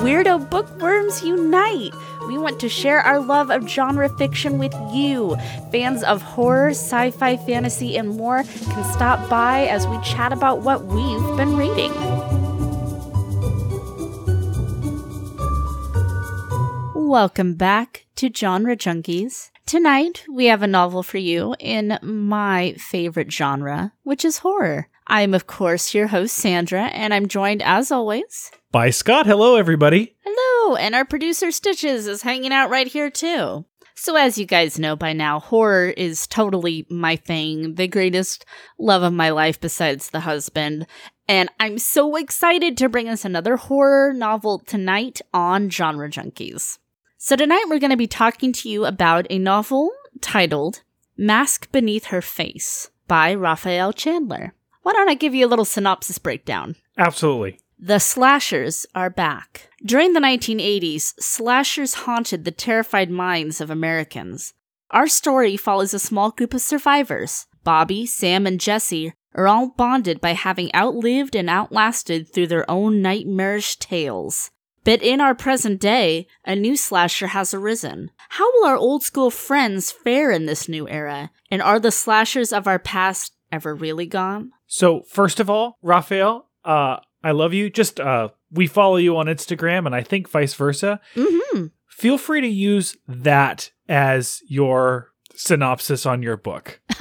Weirdo bookworms unite! We want to share our love of genre fiction with you. Fans of horror, sci fi, fantasy, and more can stop by as we chat about what we've been reading. Welcome back to Genre Junkies. Tonight, we have a novel for you in my favorite genre, which is horror. I am, of course, your host, Sandra, and I'm joined, as always, by Scott. Hello, everybody. Hello, and our producer, Stitches, is hanging out right here, too. So, as you guys know by now, horror is totally my thing, the greatest love of my life besides the husband. And I'm so excited to bring us another horror novel tonight on Genre Junkies. So, tonight we're going to be talking to you about a novel titled Mask Beneath Her Face by Rafael Chandler. Why don't I give you a little synopsis breakdown? Absolutely. The slashers are back. During the 1980s, slashers haunted the terrified minds of Americans. Our story follows a small group of survivors. Bobby, Sam, and Jesse are all bonded by having outlived and outlasted through their own nightmarish tales. But in our present day, a new slasher has arisen. How will our old school friends fare in this new era? And are the slashers of our past ever really gone? So, first of all, Rafael, uh, I love you. Just uh, we follow you on Instagram, and I think vice versa. Mm-hmm. Feel free to use that as your synopsis on your book. yeah,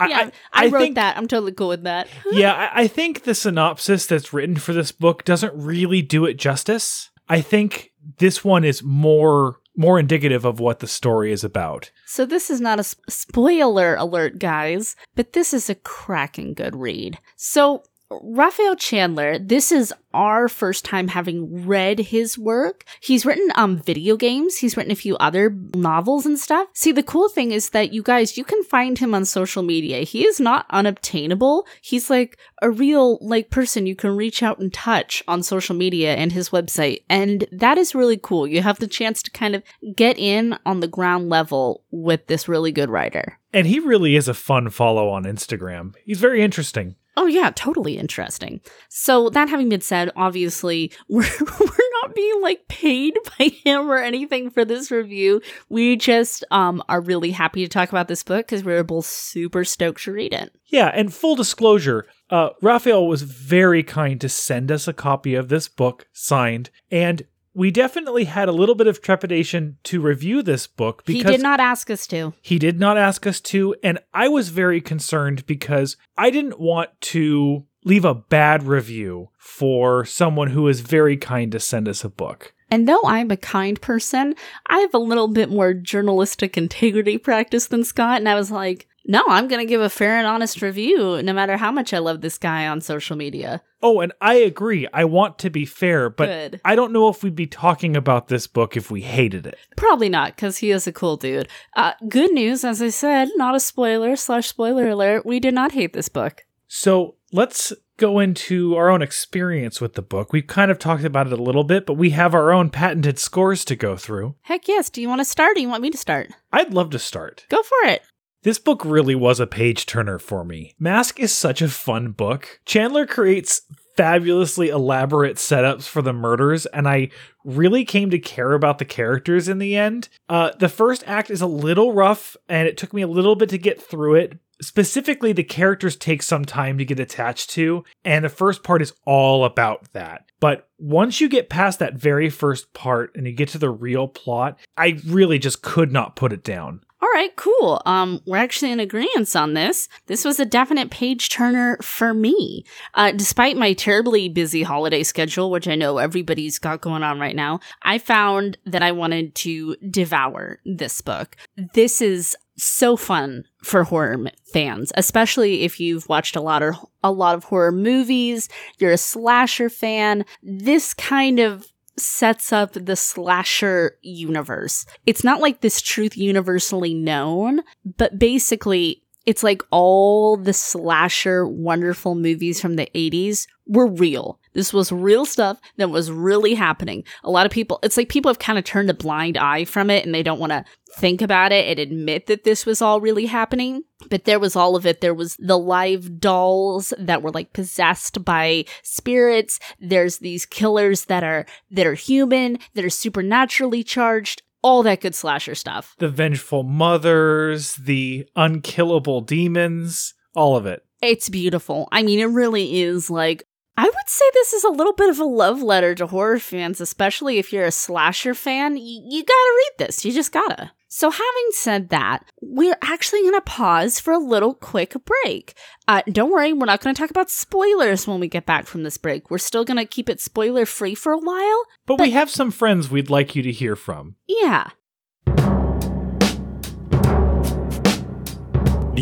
I, I, I wrote think, that. I'm totally cool with that. yeah, I, I think the synopsis that's written for this book doesn't really do it justice. I think this one is more more indicative of what the story is about. So this is not a sp- spoiler alert, guys, but this is a cracking good read. So Rafael Chandler, this is our first time having read his work. He's written um video games, he's written a few other novels and stuff. See, the cool thing is that you guys, you can find him on social media. He is not unobtainable. He's like a real like person you can reach out and touch on social media and his website. And that is really cool. You have the chance to kind of get in on the ground level with this really good writer. And he really is a fun follow on Instagram. He's very interesting. Oh yeah, totally interesting. So that having been said, obviously we're we're not being like paid by him or anything for this review. We just um are really happy to talk about this book because we are both super stoked to read it. Yeah, and full disclosure, uh, Rafael was very kind to send us a copy of this book signed, and we definitely had a little bit of trepidation to review this book because he did not ask us to. He did not ask us to, and I was very concerned because I didn't want to leave a bad review for someone who is very kind to send us a book. And though I'm a kind person, I have a little bit more journalistic integrity practice than Scott, and I was like, no, I'm going to give a fair and honest review no matter how much I love this guy on social media. Oh, and I agree. I want to be fair, but Good. I don't know if we'd be talking about this book if we hated it. Probably not, because he is a cool dude. Uh, good news, as I said, not a spoiler slash spoiler alert. We did not hate this book. So let's go into our own experience with the book. We've kind of talked about it a little bit, but we have our own patented scores to go through. Heck yes. Do you want to start or do you want me to start? I'd love to start. Go for it. This book really was a page turner for me. Mask is such a fun book. Chandler creates fabulously elaborate setups for the murders, and I really came to care about the characters in the end. Uh, the first act is a little rough, and it took me a little bit to get through it. Specifically, the characters take some time to get attached to, and the first part is all about that. But once you get past that very first part and you get to the real plot, I really just could not put it down. All right, cool. Um, we're actually in agreement on this. This was a definite page turner for me. Uh, despite my terribly busy holiday schedule, which I know everybody's got going on right now, I found that I wanted to devour this book. This is so fun for horror fans, especially if you've watched a lot of a lot of horror movies, you're a slasher fan. This kind of sets up the slasher universe. It's not like this truth universally known, but basically It's like all the slasher wonderful movies from the 80s were real. This was real stuff that was really happening. A lot of people, it's like people have kind of turned a blind eye from it and they don't want to think about it and admit that this was all really happening. But there was all of it. There was the live dolls that were like possessed by spirits. There's these killers that are, that are human, that are supernaturally charged all that good slasher stuff. The vengeful mothers, the unkillable demons, all of it. It's beautiful. I mean, it really is like I would say this is a little bit of a love letter to horror fans, especially if you're a slasher fan. Y- you gotta read this. You just gotta. So, having said that, we're actually going to pause for a little quick break. Uh, don't worry, we're not going to talk about spoilers when we get back from this break. We're still going to keep it spoiler free for a while. But, but we have some friends we'd like you to hear from. Yeah.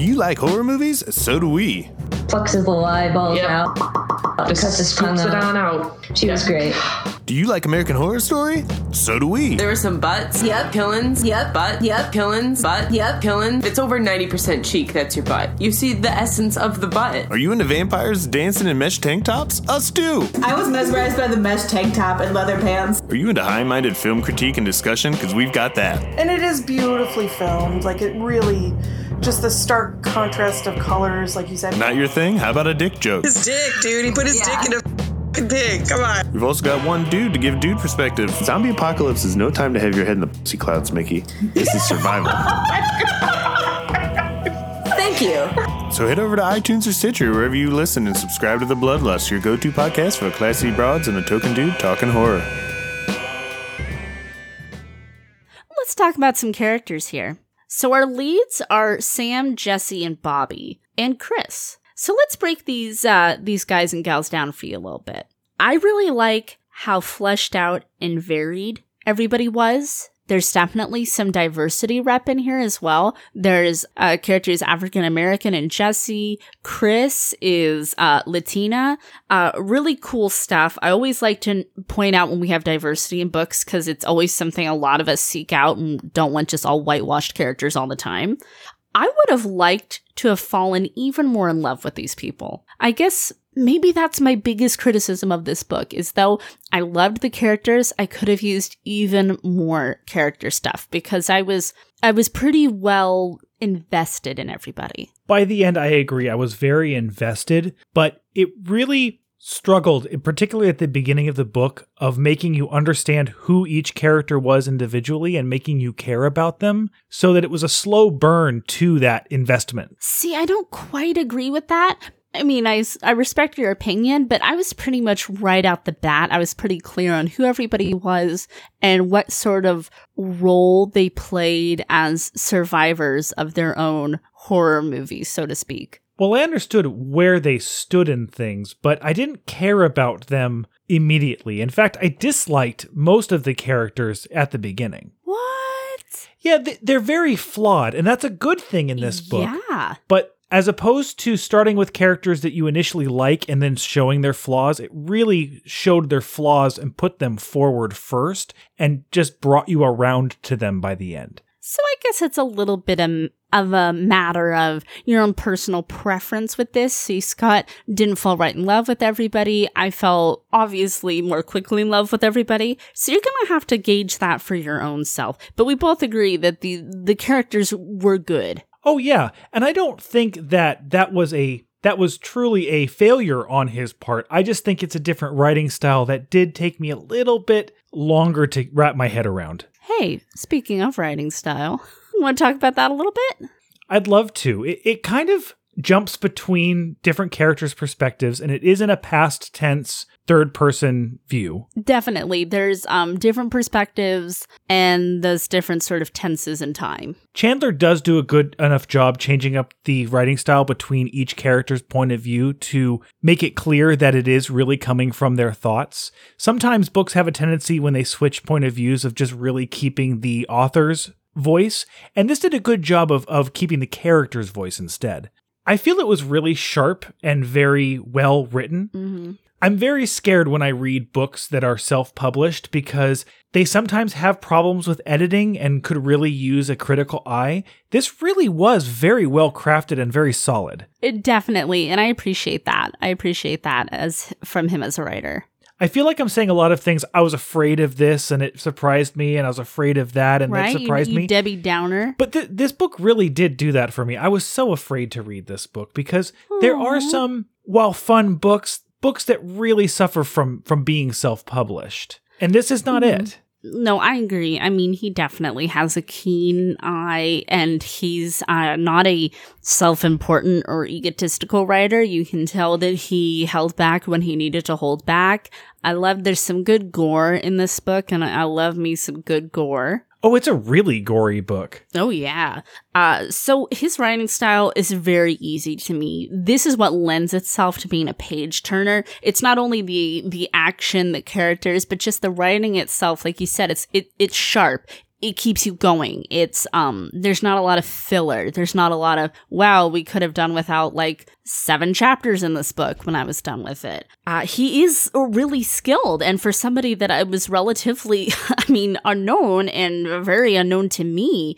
You like horror movies? So do we. Plucks his little eyeballs Yep. out. Just cuts his tongue it out. on out. She was great. Do you like American Horror Story? So do we. There were some butts. Yep. Killings. Yep. Butt. Yep. Killings. Butt. Yep. Killings. It's over 90% cheek. That's your butt. You see the essence of the butt. Are you into vampires dancing in mesh tank tops? Us too. I was mesmerized by the mesh tank top and leather pants. Are you into high minded film critique and discussion? Because we've got that. And it is beautifully filmed. Like it really, just the stark contrast of colors, like you said. Not your thing? How about a dick joke? His dick, dude. He put his Yeah. dick in a f***ing pig. Come on. We've also got one dude to give dude perspective. Zombie apocalypse is no time to have your head in the pussy clouds, Mickey. This is survival. Oh Thank you. so head over to iTunes or Stitcher, wherever you listen, and subscribe to The Bloodlust, your go to podcast for classy broads and a token dude talking horror. Let's talk about some characters here. So, our leads are Sam, Jesse, and Bobby, and Chris. So let's break these uh, these guys and gals down for you a little bit. I really like how fleshed out and varied everybody was. There's definitely some diversity rep in here as well. There's uh, characters African American and Jesse. Chris is uh, Latina. Uh, really cool stuff. I always like to point out when we have diversity in books because it's always something a lot of us seek out and don't want just all whitewashed characters all the time. I would have liked to have fallen even more in love with these people. I guess maybe that's my biggest criticism of this book is though I loved the characters, I could have used even more character stuff because I was I was pretty well invested in everybody. By the end, I agree. I was very invested, but it really struggled, particularly at the beginning of the book, of making you understand who each character was individually and making you care about them, so that it was a slow burn to that investment. See, I don't quite agree with that. I mean, I, I respect your opinion, but I was pretty much right out the bat. I was pretty clear on who everybody was and what sort of role they played as survivors of their own horror movies, so to speak. Well, I understood where they stood in things, but I didn't care about them immediately. In fact, I disliked most of the characters at the beginning. What? Yeah, they're very flawed, and that's a good thing in this book. Yeah. But as opposed to starting with characters that you initially like and then showing their flaws, it really showed their flaws and put them forward first and just brought you around to them by the end. So I guess it's a little bit of, of a matter of your own personal preference with this. See, Scott didn't fall right in love with everybody. I fell obviously more quickly in love with everybody. So you're gonna have to gauge that for your own self. But we both agree that the the characters were good. Oh yeah, and I don't think that that was a that was truly a failure on his part. I just think it's a different writing style that did take me a little bit longer to wrap my head around. Hey, speaking of writing style, want to talk about that a little bit? I'd love to. It, it kind of jumps between different characters' perspectives, and it is in a past tense, third person view. Definitely. There's um different perspectives and there's different sort of tenses in time. Chandler does do a good enough job changing up the writing style between each character's point of view to make it clear that it is really coming from their thoughts. Sometimes books have a tendency when they switch point of views of just really keeping the author's voice, and this did a good job of, of keeping the character's voice instead. I feel it was really sharp and very well written. Mm-hmm. I'm very scared when I read books that are self published because they sometimes have problems with editing and could really use a critical eye. This really was very well crafted and very solid. It definitely, and I appreciate that. I appreciate that as from him as a writer. I feel like I'm saying a lot of things. I was afraid of this and it surprised me, and I was afraid of that and right? that surprised you, you me. Debbie Downer. But th- this book really did do that for me. I was so afraid to read this book because there are some, while fun books, books that really suffer from from being self-published. And this is not Mhm. it. No, I agree. I mean, he definitely has a keen eye, and he's uh, not a self important or egotistical writer. You can tell that he held back when he needed to hold back. I love there's some good gore in this book, and I, I love me some good gore. Oh, it's a really gory book. Oh yeah. Uh so his writing style is very easy to me. This is what lends itself to being a page turner. It's not only the the action, the characters, but just the writing itself. Like you said, it's it it's sharp. It keeps you going. It's um there's not a lot of filler. There's not a lot of wow, we could have done without like seven chapters in this book when I was done with it. Uh he is really skilled and for somebody that I was relatively I mean unknown and very unknown to me,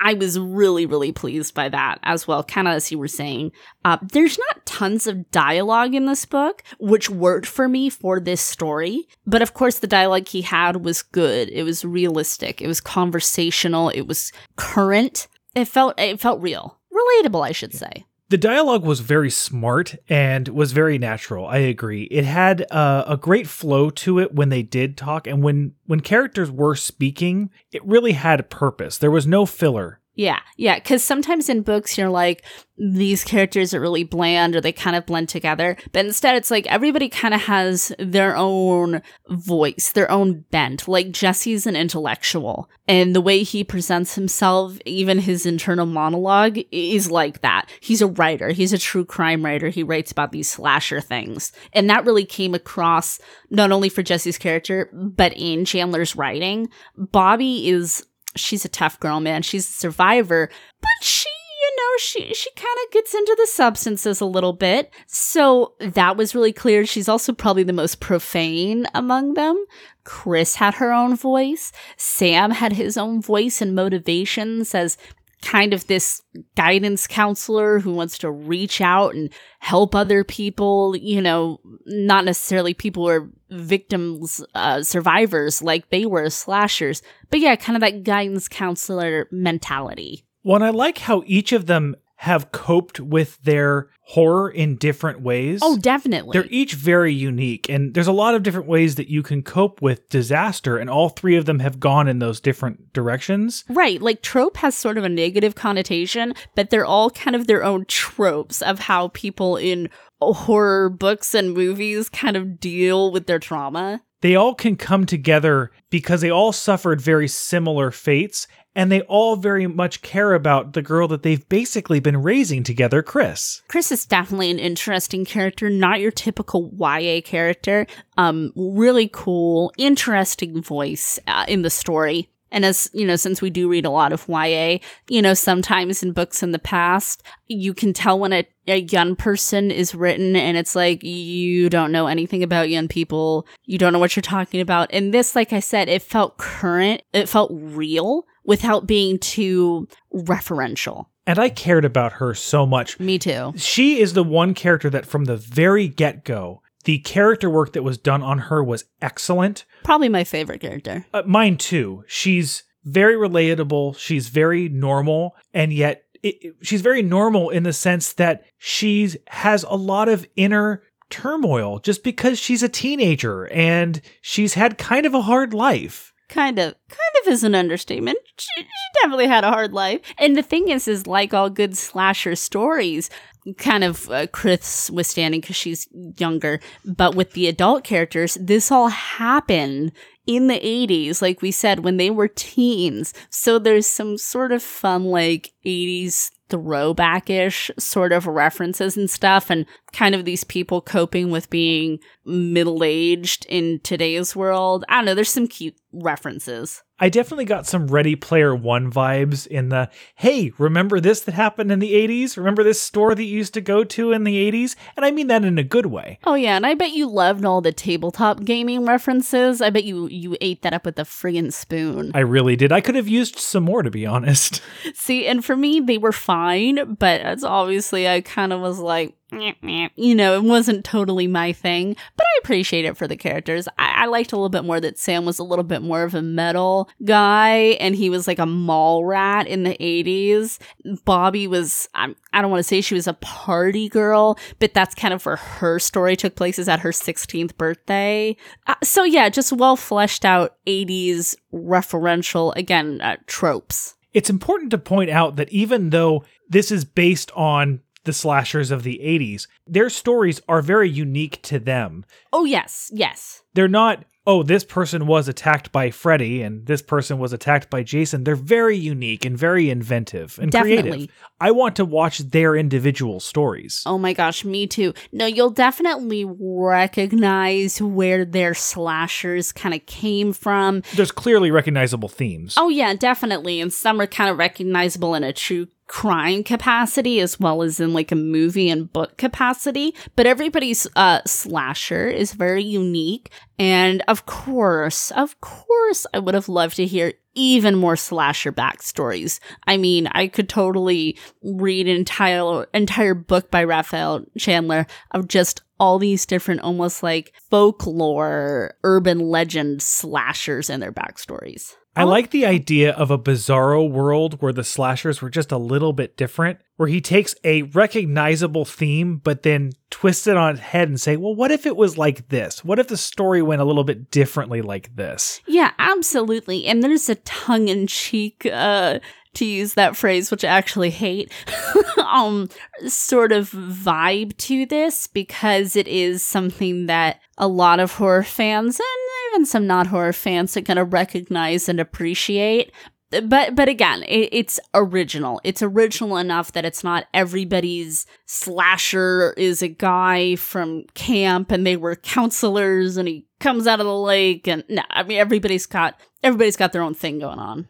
I- was really, really pleased by that as well, kind of as you were saying. Uh, there's not tons of dialogue in this book, which worked for me for this story. But of course, the dialogue he had was good. It was realistic. It was conversational. It was current. It felt, it felt real. Relatable, I should say. The dialogue was very smart and was very natural. I agree. It had uh, a great flow to it when they did talk, and when when characters were speaking, it really had a purpose. There was no filler. Yeah, yeah, because sometimes in books you're like, these characters are really bland or they kind of blend together. But instead, it's like everybody kind of has their own voice, their own bent. Like Jesse's an intellectual, and the way he presents himself, even his internal monologue, is like that. He's a writer, he's a true crime writer. He writes about these slasher things. And that really came across not only for Jesse's character, but in Chandler's writing. Bobby is she's a tough girl, man. She's a survivor, but she, you know, she she kind of gets into the substances a little bit. So that was really clear. She's also probably the most profane among them. Chris had her own voice. Sam had his own voice and motivations as kind of this guidance counselor who wants to reach out and help other people, you know, not necessarily people who are victims, uh, survivors like they were slashers, but yeah, kind of that guidance counselor mentality. One, I like how each of them have coped with their horror in different ways. Oh, definitely. They're each very unique, and there's a lot of different ways that you can cope with disaster, and all three of them have gone in those different directions. Right, like trope has sort of a negative connotation, but they're all kind of their own tropes of how people in horror books and movies kind of deal with their trauma. They all can come together because they all suffered very similar fates, and they all very much care about the girl that they've basically been raising together, Chris. Chris is definitely an interesting character, not your typical YA character. Um, really cool, interesting voice uh, in the story. And as you know, since we do read a lot of YA, you know, sometimes in books in the past, you can tell when a, a young person is written and it's like, you don't know anything about young people. You don't know what you're talking about. And this, like I said, it felt current. It felt real without being too referential. And I cared about her so much. Me too. She is the one character that from the very get go, the character work that was done on her was excellent. Probably my favorite character. Uh, mine too. She's very relatable. She's very normal, and yet it, it- she's very normal in the sense that she's has a lot of inner turmoil just because she's a teenager and she's had kind of a hard life. Kind of kind of is an understatement. She, she definitely had a hard life. And the thing is is like all good slasher stories kind of uh, chris withstanding because she's younger but with the adult characters this all happened in the 80s like we said when they were teens. So there's some sort of fun like 80s throwback-ish sort of references and stuff and kind of these people coping with being middle aged in today's world. I don't know, there's some cute references. I definitely got some Ready Player One vibes in the hey, remember this that happened in the 80s? Remember this store that you used to go to in the 80s? And I mean that in a good way. Oh yeah, and I bet you loved all the tabletop gaming references. I bet you you ate that up with a friggin' spoon. I really did. I could have used some more, to be honest. See, and for me, they were fine, but it's obviously I kind of was like. You know, it wasn't totally my thing. But I appreciate it for the characters. I, I liked a little bit more that Sam was a little bit more of a metal guy, and he was like a mall rat in the '80s. Bobby was, I'm, I don't want to say she was a party girl, but that's kind of where her story took place. Is at her 16th birthday. Uh, so yeah, just well fleshed out '80s referential again uh, tropes. It's important to point out that even though this is based on the slashers of the 80s, their stories are very unique to them. Oh yes, yes. They're not, oh, this person was attacked by Freddy and this person was attacked by Jason. They're very unique and very inventive and Definitely. creative. I want to watch their individual stories. Oh my gosh, me too. No, you'll definitely recognize where their slashers kind of came from. There's clearly recognizable themes. Oh yeah, definitely. And some are kind of recognizable in a true crime capacity as well as in like a movie and book capacity. But everybody's uh slasher is very unique. And of course, of course, I would have loved to hear even more slasher backstories. I mean, I could totally read an entire entire book by Rafael Chandler of just all these different almost like folklore urban legend slashers and their backstories. I like the idea of a bizarro world where the slashers were just a little bit different, where he takes a recognizable theme, but then twists it on its head and say, well, what if it was like this? What if the story went a little bit differently like this? Yeah, absolutely. And there's a tongue in cheek, uh, to use that phrase, which I actually hate, um, sort of vibe to this because it is something that a lot of horror fans and even some not horror fans are going to recognize and appreciate. But but again, it, it's original. It's original enough that it's not everybody's slasher is a guy from camp and they were counselors and he comes out of the lake and no, I mean everybody's got everybody's got their own thing going on.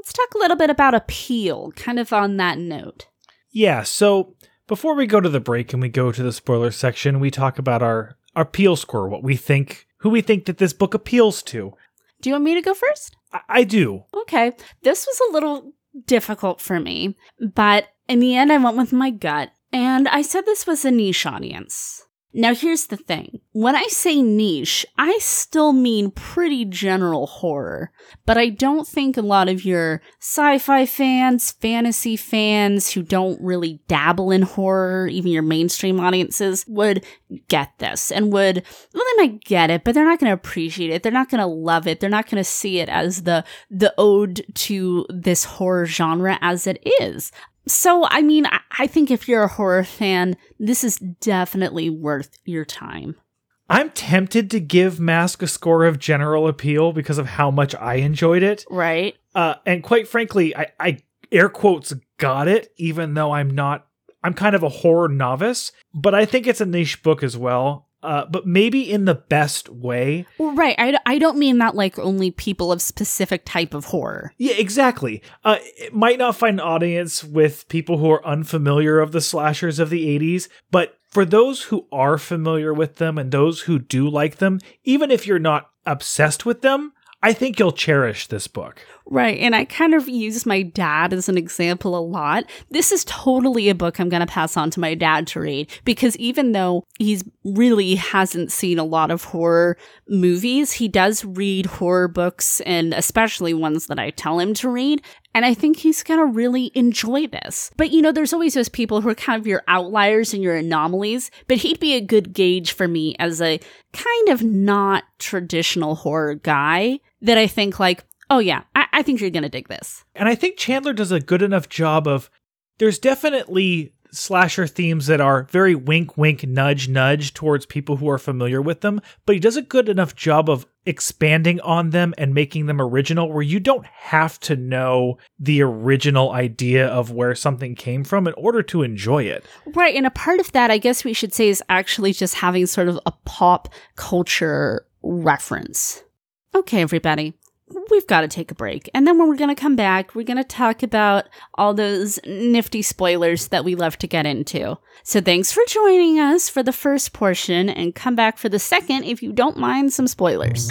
Let's talk a little bit about appeal, kind of on that note. Yeah, so before we go to the break and we go to the spoiler section, we talk about our, our appeal score, what we think, who we think that this book appeals to. Do you want me to go first? I, I do. Okay. This was a little difficult for me, but in the end, I went with my gut, and I said this was a niche audience. Now, here's the thing. When I say niche, I still mean pretty general horror, but I don't think a lot of your sci fi fans, fantasy fans who don't really dabble in horror, even your mainstream audiences, would get this and would, well, they might get it, but they're not going to appreciate it. They're not going to love it. They're not going to see it as the, the ode to this horror genre as it is. So, I mean, I- I think if you're a horror fan, this is definitely worth your time. I'm tempted to give Mask a score of general appeal because of how much I enjoyed it. Right? Uh, and quite frankly, I, I air quotes got it, even though I'm not, I'm kind of a horror novice, but I think it's a niche book as well. Uh, but maybe in the best way. Well, right. I, I don't mean that like only people of specific type of horror. Yeah, exactly. Uh, it might not find an audience with people who are unfamiliar of the slashers of the 80s, but for those who are familiar with them and those who do like them, even if you're not obsessed with them, I think you'll cherish this book. Right. And I kind of use my dad as an example a lot. This is totally a book I'm going to pass on to my dad to read because even though he's really hasn't seen a lot of horror movies, he does read horror books and especially ones that I tell him to read. And I think he's going to really enjoy this. But you know, there's always those people who are kind of your outliers and your anomalies, but he'd be a good gauge for me as a kind of not traditional horror guy that I think like, oh yeah, I, I think you're gonna dig this. And I think Chandler does a good enough job of there's definitely slasher themes that are very wink wink nudge nudge towards people who are familiar with them, but he does a good enough job of expanding on them and making them original where you don't have to know the original idea of where something came from in order to enjoy it. Right. And a part of that, I guess we should say, is actually just having sort of a pop culture reference. Okay, everybody. We've got to take a break. And then when we're going to come back, we're going to talk about all those nifty spoilers that we love to get into. So thanks for joining us for the first portion and come back for the second if you don't mind some spoilers.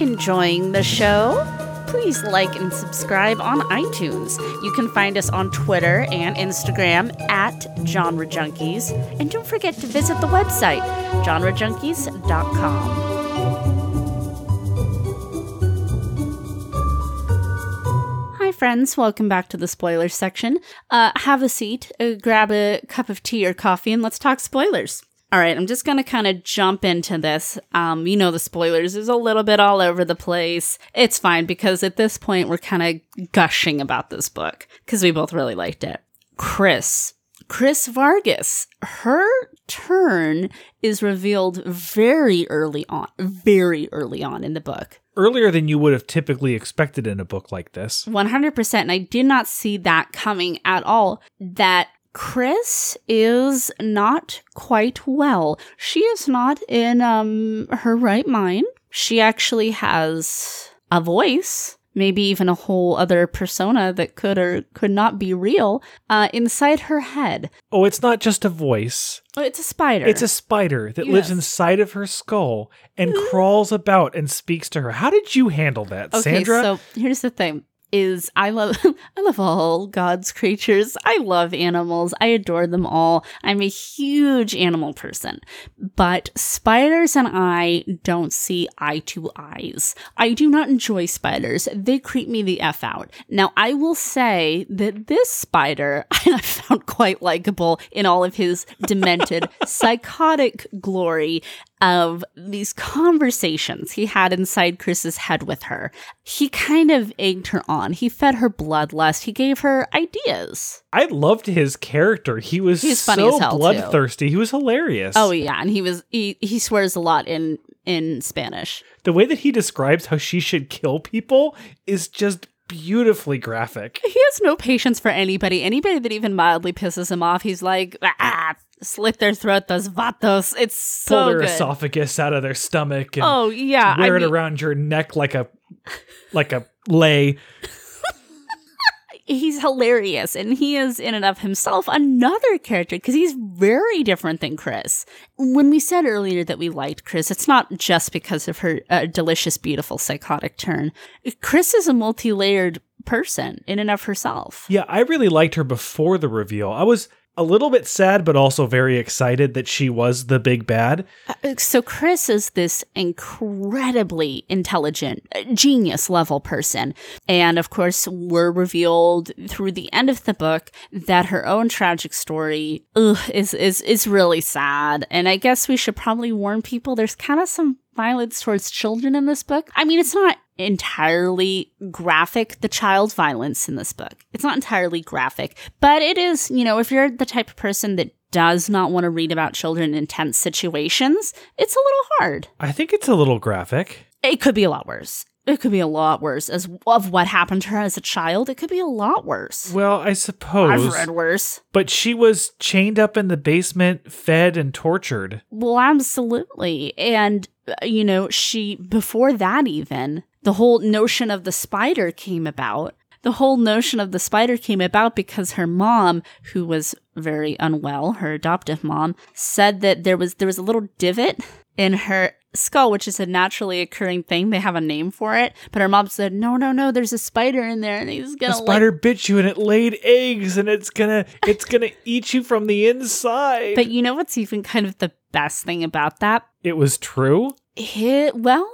Enjoying the show? Please like and subscribe on iTunes. You can find us on Twitter and Instagram at Genre Junkies. And don't forget to visit the website, genrejunkies.com. Hi, friends. Welcome back to the spoilers section. Uh, have a seat, uh, grab a cup of tea or coffee, and let's talk spoilers. All right, I'm just going to kind of jump into this. Um, you know, the spoilers is a little bit all over the place. It's fine because at this point we're kind of gushing about this book because we both really liked it. Chris, Chris Vargas, her turn is revealed very early on, very early on in the book. Earlier than you would have typically expected in a book like this. 100%. And I did not see that coming at all. That Chris is not quite well. She is not in um her right mind. She actually has a voice, maybe even a whole other persona that could or could not be real uh, inside her head. Oh, it's not just a voice. Oh, it's a spider. It's a spider that lives inside of her skull and crawls about and speaks to her. How did you handle that, okay. Sandra? So here's the thing: is I love I love all God's creatures. I love animals. I adore them all. I'm a huge animal person. But spiders and I don't see eye to eyes. I do not enjoy spiders. They creep me the F out. Now, I will say that this spider I found quite likable in all of his demented, psychotic glory of these conversations he had inside Chris's head with her. He kind of egged her on. He fed her bloodlust. He gave her ideas. I loved his character. He was He's funny so hell, too. bloodthirsty. He was hilarious. Oh yeah, and he was he, he swears a lot in in Spanish. The way that he describes how she should kill people is just beautifully graphic. He has no patience for anybody. Anybody that even mildly pisses him off, he's like, ah, slit their throat, those vatos. It's so Pull their good. esophagus out of their stomach and Oh yeah, wear I it mean, around your neck like a like a lei. he's hilarious and he is in and of himself another character because he's very different than chris when we said earlier that we liked chris it's not just because of her uh, delicious beautiful psychotic turn chris is a multi-layered person in and of herself Yeah, I really liked her before the reveal. I was a little bit sad, but also very excited that she was the big bad. Uh, so chris is this incredibly intelligent uh, genius level person. And of course we're revealed through the end of the book that her own tragic story ugh, is is is really sad. And i guess we should probably warn people there's kind of some violence towards children in this book. I mean it's not entirely graphic the child violence in this book it's not entirely graphic but it is you know if you're the type of person that does not want to read about children in tense situations, it's a little hard. I think it's a little graphic. It could be a lot worse. It could be a lot worse as of what happened to her as a child. It could be a lot worse. Well, I suppose. I've read worse. But she was chained up in the basement, fed and tortured. Well, absolutely. And, uh, you know, she, before that, even, the whole notion of the spider came about. The whole notion of the spider came about because her mom, who was very unwell, her adoptive mom, said that there was there was a little divot in her skull, which is a naturally occurring thing. They have a name for it, but her mom said, "No, no, no. There's a spider in there, and he's gonna The spider bit you and it laid eggs and it's gonna it's gonna eat you from the inside. But you know what's even kind of the best thing about that? it was true. It, well,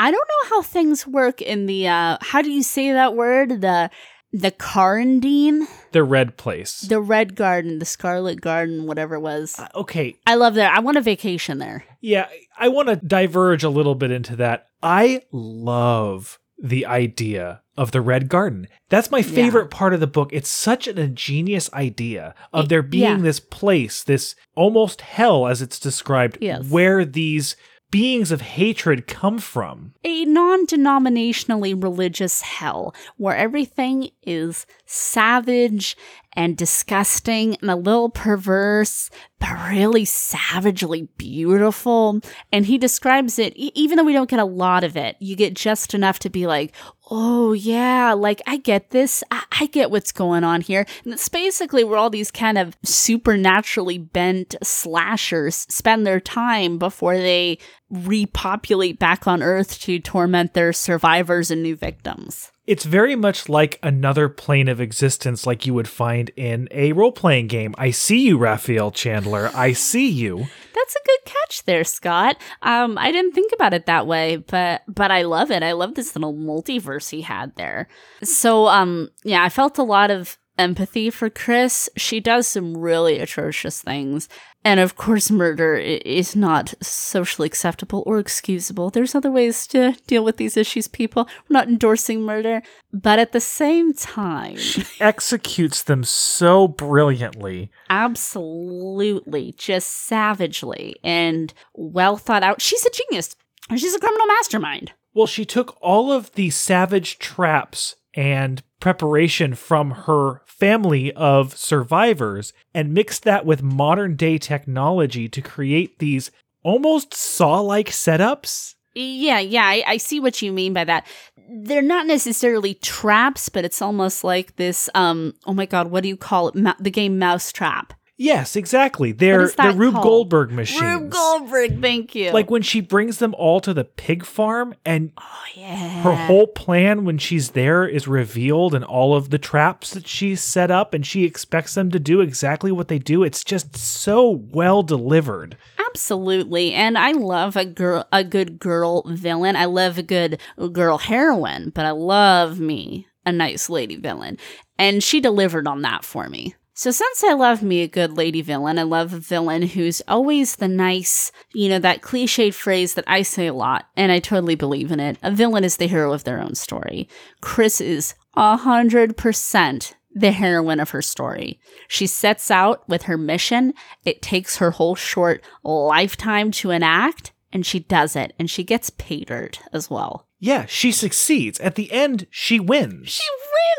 I don't know how things work in the uh how do you say that word? The the Carndine, The red place. the Red Garden, the Scarlet Garden, whatever it was. Uh, okay, I love that. I want a vacation there. Yeah, I want to diverge a little bit into that. I love the idea of the Red Garden. That's my favorite part of the book. It's such an ingenious idea of there being yeah. this place, this almost hell as it's described, Yes. where these beings of hatred come from. a non denominationally religious hell where everything is savage and disgusting and a little perverse, but really savagely beautiful. And he describes it, even though we don't get a lot of it, you get just enough to be like, oh, yeah, like I get this. I, I get what's going on here. And it's basically where all these kind of supernaturally bent slashers spend their time before they repopulate back on Earth to torment their survivors and new victims. It's very much like another plane of existence, like you would find in a role playing game. I see you, Rafael Chandler. I see you. That's a good catch there, Scott. Um, I didn't think about it that way, but but I love it. I love this little multiverse he had there. So um, yeah, I felt a lot of empathy for Chris. She does some really atrocious things. And of course, murder is not socially acceptable or excusable. There's other ways to deal with these issues, people. We're not endorsing murder. But at the same time, she Executes them so brilliantly. absolutely, just savagely and well thought out. She's a genius. She's a criminal mastermind. Well, she took all of the savage traps and preparation from her family of survivors and mixed that with modern day technology to create these almost saw like setups. Yeah, yeah, I, I see what you mean by that. They're not necessarily traps, but it's almost like this. Um, oh my god, what do you call it? Ma- the game Mousetrap. Yes, exactly. They're they're Rube called? Goldberg machines. Rube Goldberg, thank you. Like when she brings them all to the pig farm and oh yeah, her whole plan when she's there is revealed and all of the traps that she's set up and she expects them to do exactly what they do. It's just so well delivered. Absolutely. And I love a girl a good girl villain. I love a good girl heroine, but I love me a nice lady villain. And she delivered on that for me. So since I love me a good lady villain, I love a villain who's always the nice, you know, that cliched phrase that I say a lot, and I totally believe in it. A villain is the hero of their own story. Chris is a hundred percent the heroine of her story. She sets out with her mission. It takes her whole short lifetime to enact, and she does it, and she gets patered as well. Yeah, she succeeds. At the end, she wins. She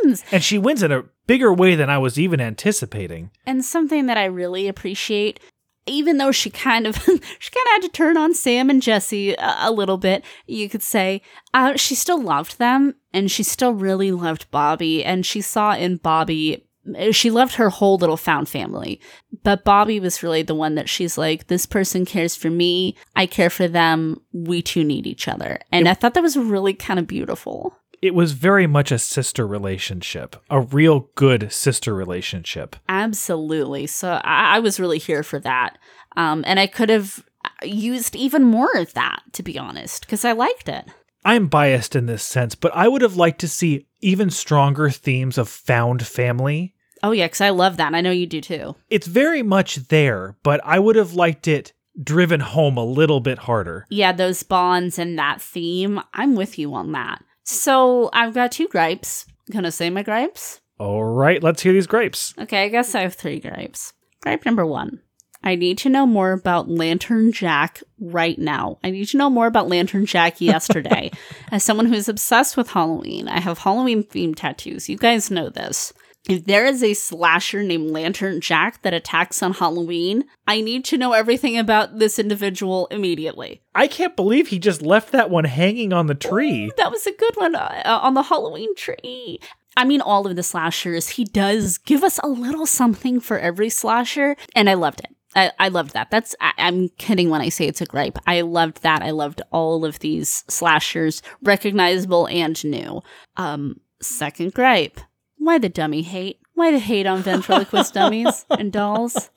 wins! and she wins in a bigger way than I was even anticipating. And something that I really appreciate, even though she kind of she kind of had to turn on Sam and Jesse a, a little bit, you could say, uh, she still loved them, and she still really loved Bobby, and she saw in Bobby. She loved her whole little found family, but Bobby was really the one that she's like, this person cares for me. I care for them. We two need each other. And I thought that was really kind of beautiful. It was very much a sister relationship, a real good sister relationship. Absolutely. So I, I was really here for that. Um, and I could have used even more of that, to be honest, because I liked it. I'm biased in this sense, but I would have liked to see even stronger themes of found family. Oh, yeah, because I love that. and I know you do too. It's very much there, but I would have liked it driven home a little bit harder. Yeah, those bonds and that theme. I'm with you on that. So I've got two gripes. Gonna say my gripes? All right, let's hear these grapes. Okay, I guess I have three gripes. Gripe number one. I need to know more about Lantern Jack right now. I need to know more about Lantern Jack yesterday. As someone who's obsessed with Halloween, I have Halloween themed tattoos. You guys know this. If there is a slasher named Lantern Jack that attacks on Halloween, I need to know everything about this individual immediately. I can't believe he just left that one hanging on the tree. That was a good one uh, on the Halloween tree. I mean, all of the slashers, he does give us a little something for every slasher, and I loved it. I, I loved that. That's I, I'm kidding when I say it's a gripe. I loved that. I loved all of these slashers, recognizable and new. Um, second gripe: why the dummy hate? Why the hate on ventriloquist dummies and dolls?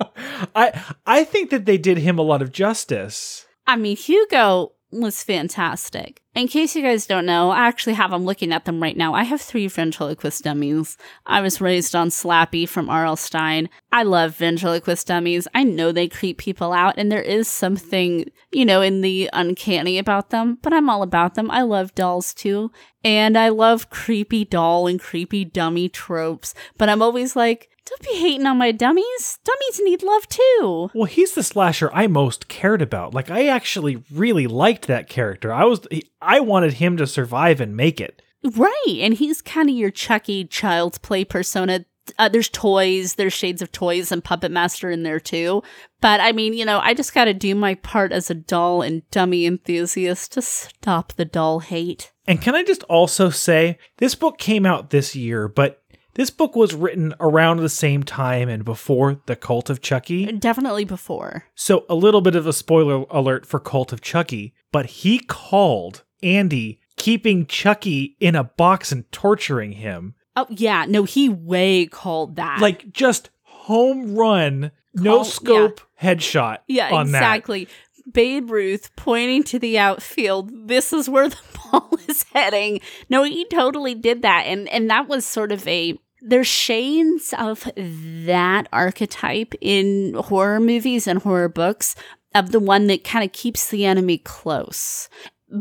I I think that they did him a lot of justice. I mean, Hugo was fantastic. In case you guys don't know, I actually have them looking at them right now. I have three ventriloquist dummies. I was raised on Slappy from R.L. Stine. I love ventriloquist dummies. I know they creep people out, and there is something, you know, in the uncanny about them, but I'm all about them. I love dolls too. And I love creepy doll and creepy dummy tropes, but I'm always like, don't be hating on my dummies. Dummies need love too. Well, he's the slasher I most cared about. Like I actually really liked that character. I was I wanted him to survive and make it. Right. And he's kind of your Chucky child's play persona. Uh, there's toys, there's shades of toys and Puppet Master in there too. But I mean, you know, I just got to do my part as a doll and dummy enthusiast to stop the doll hate. And can I just also say, this book came out this year, but this book was written around the same time and before The Cult of Chucky. Definitely before. So, a little bit of a spoiler alert for Cult of Chucky, but he called Andy keeping Chucky in a box and torturing him. Oh, yeah. No, he way called that. Like, just home run, no Call- scope headshot. yeah, on that. exactly. Babe Ruth pointing to the outfield. This is where the ball is heading. No, he totally did that, and and that was sort of a. There's shades of that archetype in horror movies and horror books of the one that kind of keeps the enemy close.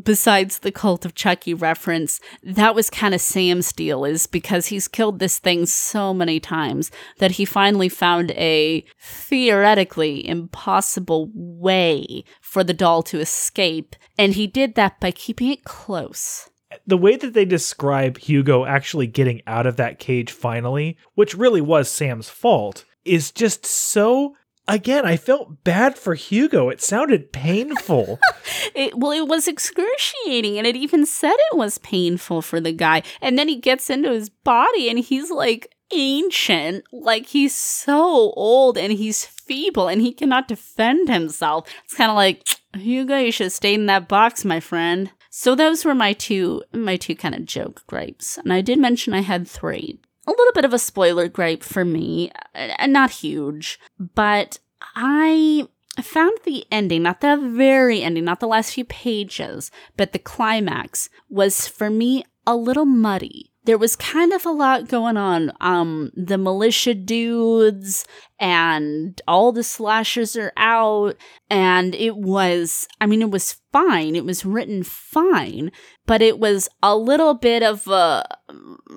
Besides the cult of Chucky reference, that was kind of Sam's deal, is because he's killed this thing so many times that he finally found a theoretically impossible way for the doll to escape. And he did that by keeping it close. The way that they describe Hugo actually getting out of that cage finally, which really was Sam's fault, is just so. Again, I felt bad for Hugo. It sounded painful. It, well, it was excruciating, and it even said it was painful for the guy. And then he gets into his body, and he's like ancient, like he's so old, and he's feeble, and he cannot defend himself. It's kind of like Hugo, you should stay in that box, my friend. So those were my two, my two kind of joke gripes, and I did mention I had three. A little bit of a spoiler gripe for me, uh, not huge, but I found the ending, not the very ending, not the last few pages, but the climax was for me a little muddy. There was kind of a lot going on. Um, the militia dudes and all the slashers are out. And it was, I mean, it was fine. It was written fine, but it was a little bit of a,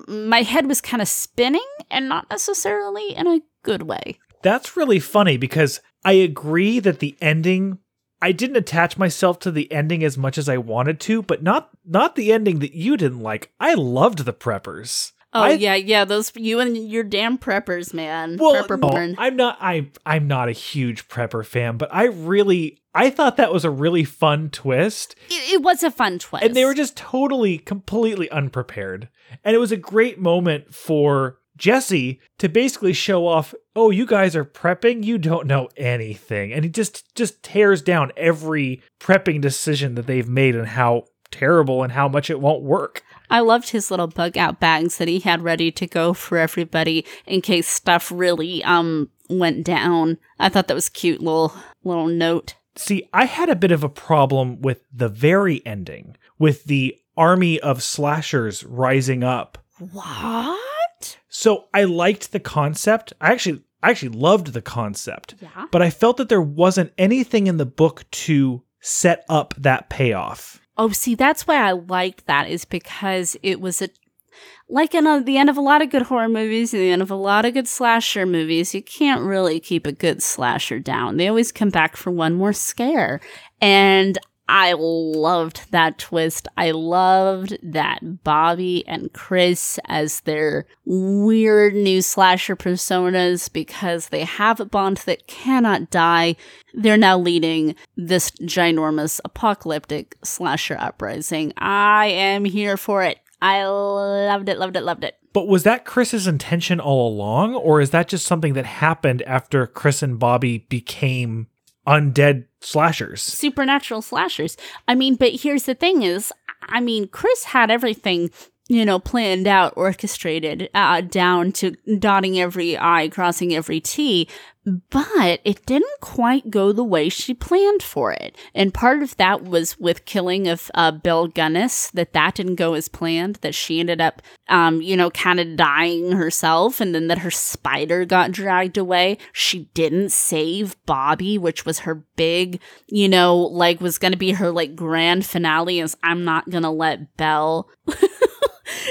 my head was kind of spinning and not necessarily in a good way. That's really funny because I agree that the ending I didn't attach myself to the ending as much as I wanted to, but not not the ending that you didn't like. I loved the preppers. Oh I- yeah, yeah. Those you and your damn preppers, man. Well, Prepper no, born. I'm not I I'm not a huge prepper fan, but I really I thought that was a really fun twist. It, it was a fun twist. And they were just totally, completely unprepared. And it was a great moment for Jesse to basically show off, oh, you guys are prepping, you don't know anything. And he just just tears down every prepping decision that they've made and how terrible and how much it won't work. I loved his little bug out bags that he had ready to go for everybody in case stuff really um went down. I thought that was cute little little note. See, I had a bit of a problem with the very ending, with the army of slashers rising up. What? So I liked the concept. I actually I actually loved the concept. Yeah. But I felt that there wasn't anything in the book to set up that payoff. Oh, see, that's why I liked that is because it was a like in a, the end of a lot of good horror movies, and the end of a lot of good slasher movies, you can't really keep a good slasher down. They always come back for one more scare. And I loved that twist. I loved that Bobby and Chris as their weird new slasher personas because they have a bond that cannot die. They're now leading this ginormous apocalyptic slasher uprising. I am here for it. I loved it, loved it, loved it. But was that Chris's intention all along, or is that just something that happened after Chris and Bobby became undead slashers? supernatural slashers. I mean, but here's the thing is, I mean, Chris had everything you know, planned out, orchestrated, uh, down to dotting every I, crossing every T, but it didn't quite go the way she planned for it. And part of that was with killing of uh, Bill Gunnis, that that didn't go as planned, that she ended up, um, you know, kind of dying herself, and then that her spider got dragged away. She didn't save Bobby, which was her big, you know, like was going to be her like grand finale is I'm not going to let Belle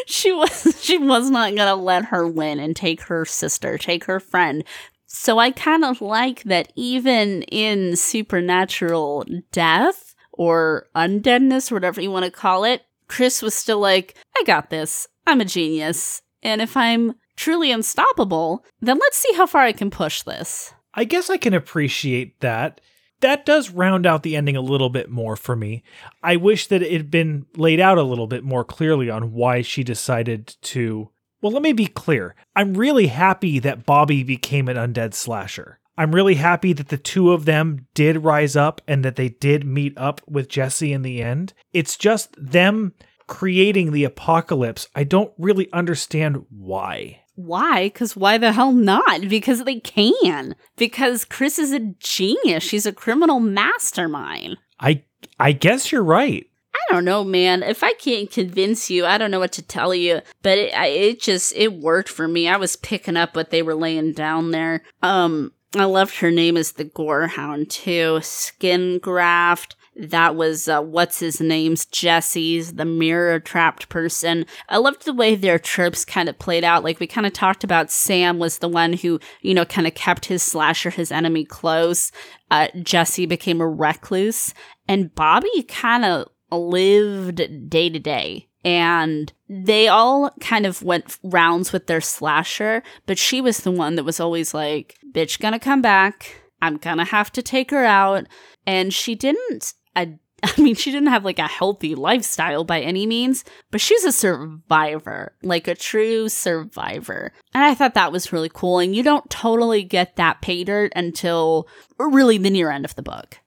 she was she was not gonna let her win and take her sister, take her friend. So I kind of like that even in supernatural death or undeadness, whatever you want to call it, Chris was still like, I got this. I'm a genius. And if I'm truly unstoppable, then let's see how far I can push this. I guess I can appreciate that that does round out the ending a little bit more for me. I wish that it had been laid out a little bit more clearly on why she decided to. Well, let me be clear. I'm really happy that Bobby became an undead slasher. I'm really happy that the two of them did rise up and that they did meet up with Jesse in the end. It's just them creating the apocalypse. I don't really understand why. Why? Because why the hell not? Because they can. Because Chris is a genius. She's a criminal mastermind. I I guess you're right. I don't know, man. If I can't convince you, I don't know what to tell you. But it, I, it just it worked for me. I was picking up what they were laying down there. Um, I loved her name as the Gorehound too. Skin graft that was uh, what's his name's Jesse's the mirror trapped person. I loved the way their tropes kind of played out. Like we kind of talked about Sam was the one who, you know, kind of kept his slasher, his enemy close. Uh, Jesse became a recluse and Bobby kind of lived day to day. And they all kind of went rounds with their slasher, but she was the one that was always like, bitch gonna come back. I'm gonna have to take her out. And she didn't a I mean, she didn't have like a healthy lifestyle by any means, but she's a survivor, like a true survivor. And I thought that was really cool. And you don't totally get that pay dirt until really the near end of the book.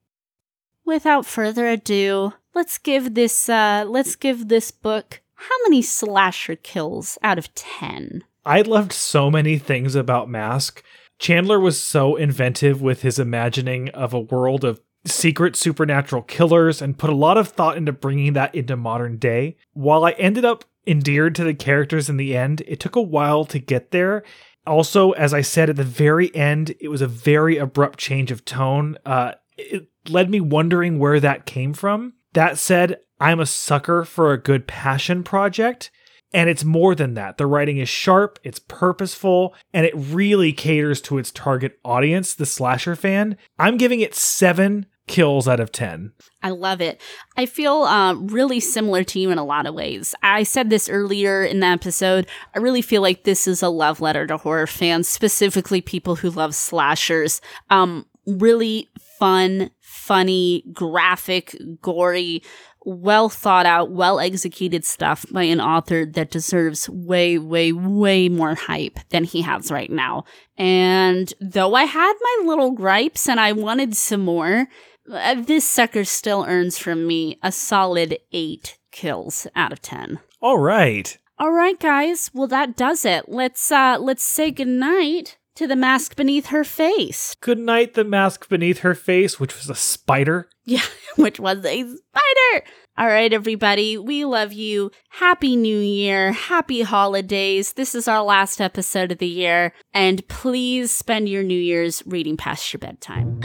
Without further ado, let's give this uh let's give this book how many slasher kills out of 10? I loved so many things about Mask. Chandler was so inventive with his imagining of a world of secret supernatural killers and put a lot of thought into bringing that into modern day. While I ended up endeared to the characters in the end, it took a while to get there. Also, as I said at the very end, it was a very abrupt change of tone. Uh, it led me wondering where that came from. That said, I'm a sucker for a good passion project. And it's more than that. The writing is sharp, it's purposeful, and it really caters to its target audience, the slasher fan. I'm giving it seven kills out of 10. I love it. I feel um, really similar to you in a lot of ways. I said this earlier in the episode. I really feel like this is a love letter to horror fans, specifically people who love slashers. Um, really fun, funny, graphic, gory, well thought out, well executed stuff by an author that deserves way, way, way more hype than he has right now. And though I had my little gripes and I wanted some more, uh, this sucker still earns from me a solid eight kills out of 10. All right. All right, guys. Well, that does it. Let's uh let's say goodnight to the mask beneath her face. Good night, the mask beneath her face, which was a spider. Yeah, which was a spider. All right, everybody. We love you. Happy New Year. Happy holidays. This is our last episode of the year. And please spend your New Year's reading past your bedtime.